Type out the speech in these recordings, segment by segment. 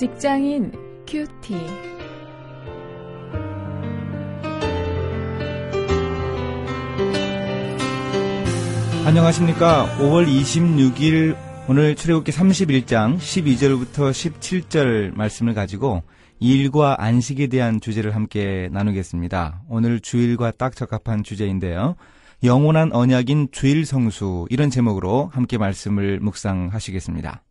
직장인 큐티. 안녕하십니까. 5월 26일 오늘 출애굽기 31장 12절부터 17절 말씀을 가지고 일과 안식에 대한 주제를 함께 나누겠습니다. 오늘 주일과 딱 적합한 주제인데요. 영원한 언약인 주일 성수 이런 제목으로 함께 말씀을 묵상하시겠습니다.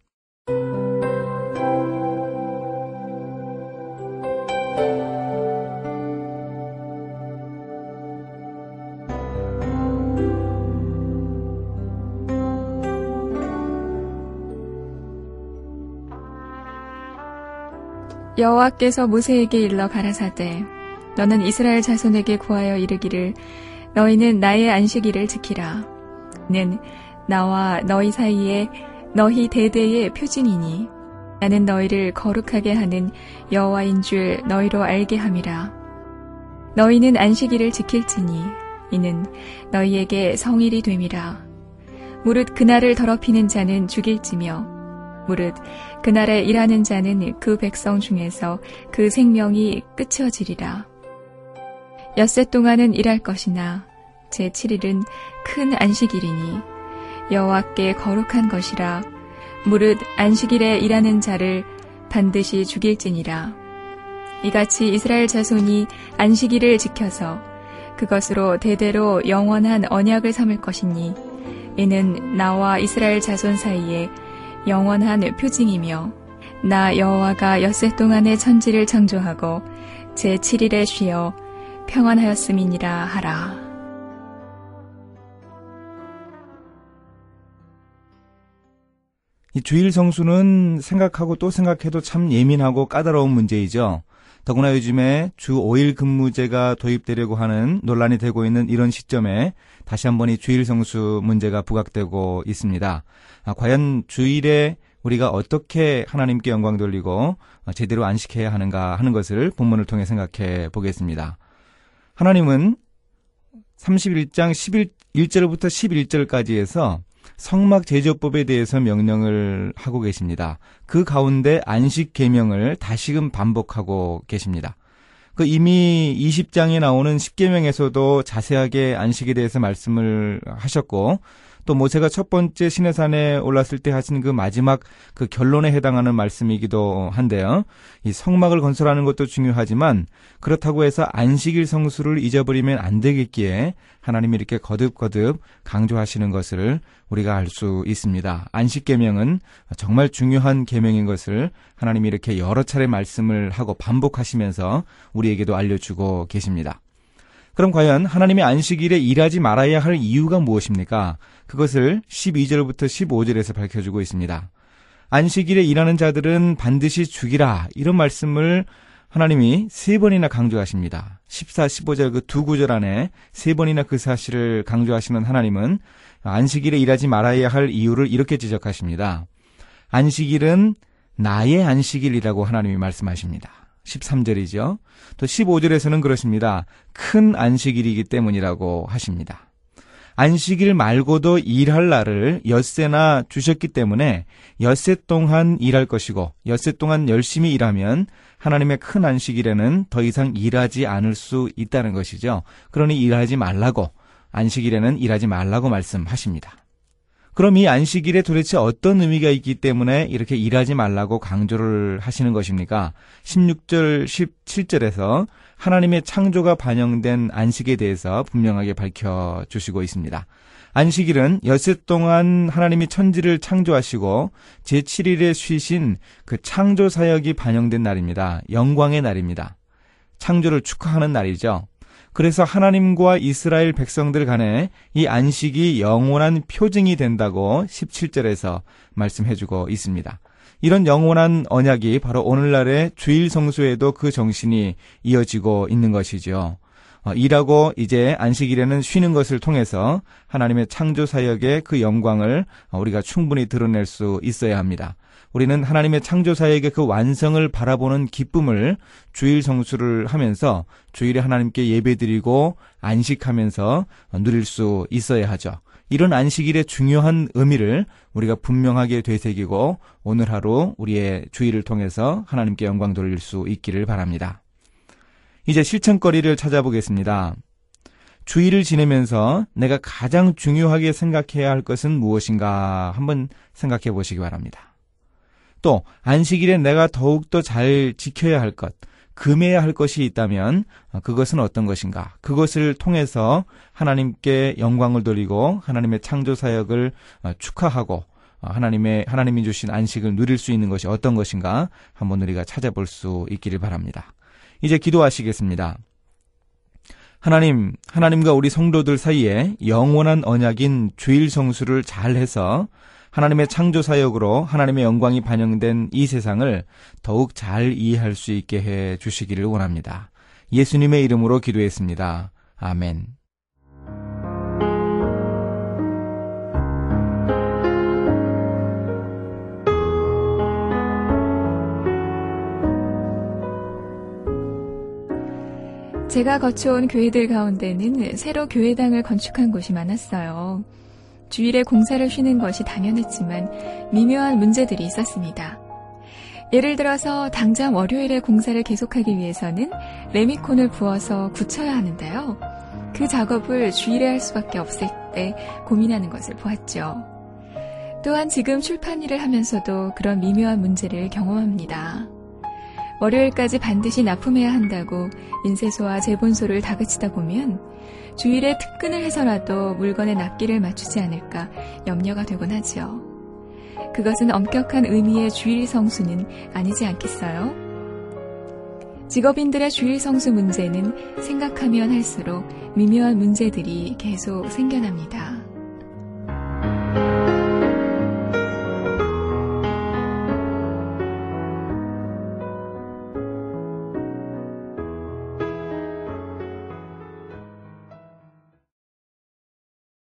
여호와께서 모세에게 일러 가라사대 너는 이스라엘 자손에게 구하여 이르기를 너희는 나의 안식일을 지키라. 는 나와 너희 사이에 너희 대대의 표징이니 나는 너희를 거룩하게 하는 여호와인 줄 너희로 알게 함이라. 너희는 안식일을 지킬지니 이는 너희에게 성일이 됨이라. 무릇 그날을 더럽히는 자는 죽일지며 무릇 그날에 일하는 자는 그 백성 중에서 그 생명이 끝이어지리라. 엿새 동안은 일할 것이나 제 7일은 큰 안식일이니 여호와께 거룩한 것이라 무릇 안식일에 일하는 자를 반드시 죽일지니라. 이같이 이스라엘 자손이 안식일을 지켜서 그것으로 대대로 영원한 언약을 삼을 것이니 이는 나와 이스라엘 자손 사이에 영원한 표징이며 나 여호와가 엿새 동안의 천지를 창조하고 제 7일에 쉬어 평안하였음이니라 하라. 이 주일 성수는 생각하고 또 생각해도 참 예민하고 까다로운 문제이죠. 더구나 요즘에 주 5일 근무제가 도입되려고 하는 논란이 되고 있는 이런 시점에 다시 한번 이 주일 성수 문제가 부각되고 있습니다. 아, 과연 주일에 우리가 어떻게 하나님께 영광 돌리고 제대로 안식해야 하는가 하는 것을 본문을 통해 생각해 보겠습니다. 하나님은 31장 11절부터 11절까지 해서 성막 제조법에 대해서 명령을 하고 계십니다. 그 가운데 안식 계명을 다시금 반복하고 계십니다. 그 이미 20장에 나오는 10계명에서도 자세하게 안식에 대해서 말씀을 하셨고 또 모세가 첫 번째 시내산에 올랐을 때 하신 그 마지막 그 결론에 해당하는 말씀이기도 한데요. 이 성막을 건설하는 것도 중요하지만 그렇다고 해서 안식일 성수를 잊어버리면 안 되겠기에 하나님이 이렇게 거듭거듭 강조하시는 것을 우리가 알 수 있습니다. 안식 계명은 정말 중요한 계명인 것을 하나님이 이렇게 여러 차례 말씀을 하고 반복하시면서 우리에게도 알려주고 계십니다. 그럼 과연 하나님의 안식일에 일하지 말아야 할 이유가 무엇입니까? 그것을 12절부터 15절에서 밝혀주고 있습니다. 안식일에 일하는 자들은 반드시 죽이라 이런 말씀을 하나님이 세 번이나 강조하십니다. 14, 15절 그 두 구절 안에 세 번이나 그 사실을 강조하시는 하나님은 안식일에 일하지 말아야 할 이유를 이렇게 지적하십니다. 안식일은 나의 안식일이라고 하나님이 말씀하십니다. 13절이죠. 또 15절에서는 그러십니다. 큰 안식일이기 때문이라고 하십니다. 안식일 말고도 일할 날을 엿새나 주셨기 때문에 엿새 동안 일할 것이고 엿새 동안 열심히 일하면 하나님의 큰 안식일에는 더 이상 일하지 않을 수 있다는 것이죠. 그러니 일하지 말라고 안식일에는 일하지 말라고 말씀하십니다. 그럼 이 안식일에 도대체 어떤 의미가 있기 때문에 이렇게 일하지 말라고 강조를 하시는 것입니까? 16절, 17절에서 하나님의 창조가 반영된 안식에 대해서 분명하게 밝혀 주시고 있습니다. 안식일은 엿새 동안 하나님이 천지를 창조하시고 제7일에 쉬신 그 창조 사역이 반영된 날입니다. 영광의 날입니다. 창조를 축하하는 날이죠. 그래서 하나님과 이스라엘 백성들 간에 이 안식이 영원한 표징이 된다고 17절에서 말씀해 주고 있습니다. 이런 영원한 언약이 바로 오늘날의 주일 성수에도 그 정신이 이어지고 있는 것이죠. 어, 일하고 이제 안식일에는 쉬는 것을 통해서 하나님의 창조 사역의 그 영광을 우리가 충분히 드러낼 수 있어야 합니다. 우리는 하나님의 창조 사역의 그 완성을 바라보는 기쁨을 주일 성수를 하면서 주일에 하나님께 예배드리고 안식하면서 누릴 수 있어야 하죠. 이런 안식일의 중요한 의미를 우리가 분명하게 되새기고 오늘 하루 우리의 주의를 통해서 하나님께 영광 돌릴 수 있기를 바랍니다. 이제 실천거리를 찾아보겠습니다. 주의를 지내면서 내가 가장 중요하게 생각해야 할 것은 무엇인가 한번 생각해 보시기 바랍니다. 또 안식일에 내가 더욱더 잘 지켜야 할 것, 금해야 할 것이 있다면 그것은 어떤 것인가? 그것을 통해서 하나님께 영광을 돌리고 하나님의 창조 사역을 축하하고 하나님의 하나님이 주신 안식을 누릴 수 있는 것이 어떤 것인가 한번 우리가 찾아볼 수 있기를 바랍니다. 이제 기도하시겠습니다. 하나님, 하나님과 우리 성도들 사이에 영원한 언약인 주일 성수를 잘 해서 하나님의 창조 사역으로 하나님의 영광이 반영된 이 세상을 더욱 잘 이해할 수 있게 해 주시기를 원합니다. 예수님의 이름으로 기도했습니다. 아멘. 제가 거쳐온 교회들 가운데는 새로 교회당을 건축한 곳이 많았어요. 주일에 공사를 쉬는 것이 당연했지만 미묘한 문제들이 있었습니다. 예를 들어서 당장 월요일에 공사를 계속하기 위해서는 레미콘을 부어서 굳혀야 하는데요. 그 작업을 주일에 할 수밖에 없을 때 고민하는 것을 보았죠. 또한 지금 출판 일을 하면서도 그런 미묘한 문제를 경험합니다. 월요일까지 반드시 납품해야 한다고 인쇄소와 재본소를 다그치다 보면 주일에 특근을 해서라도 물건의 납기를 맞추지 않을까 염려가 되곤 하지요. 그것은 엄격한 의미의 주일 성수는 아니지 않겠어요? 직업인들의 주일 성수 문제는 생각하면 할수록 미묘한 문제들이 계속 생겨납니다.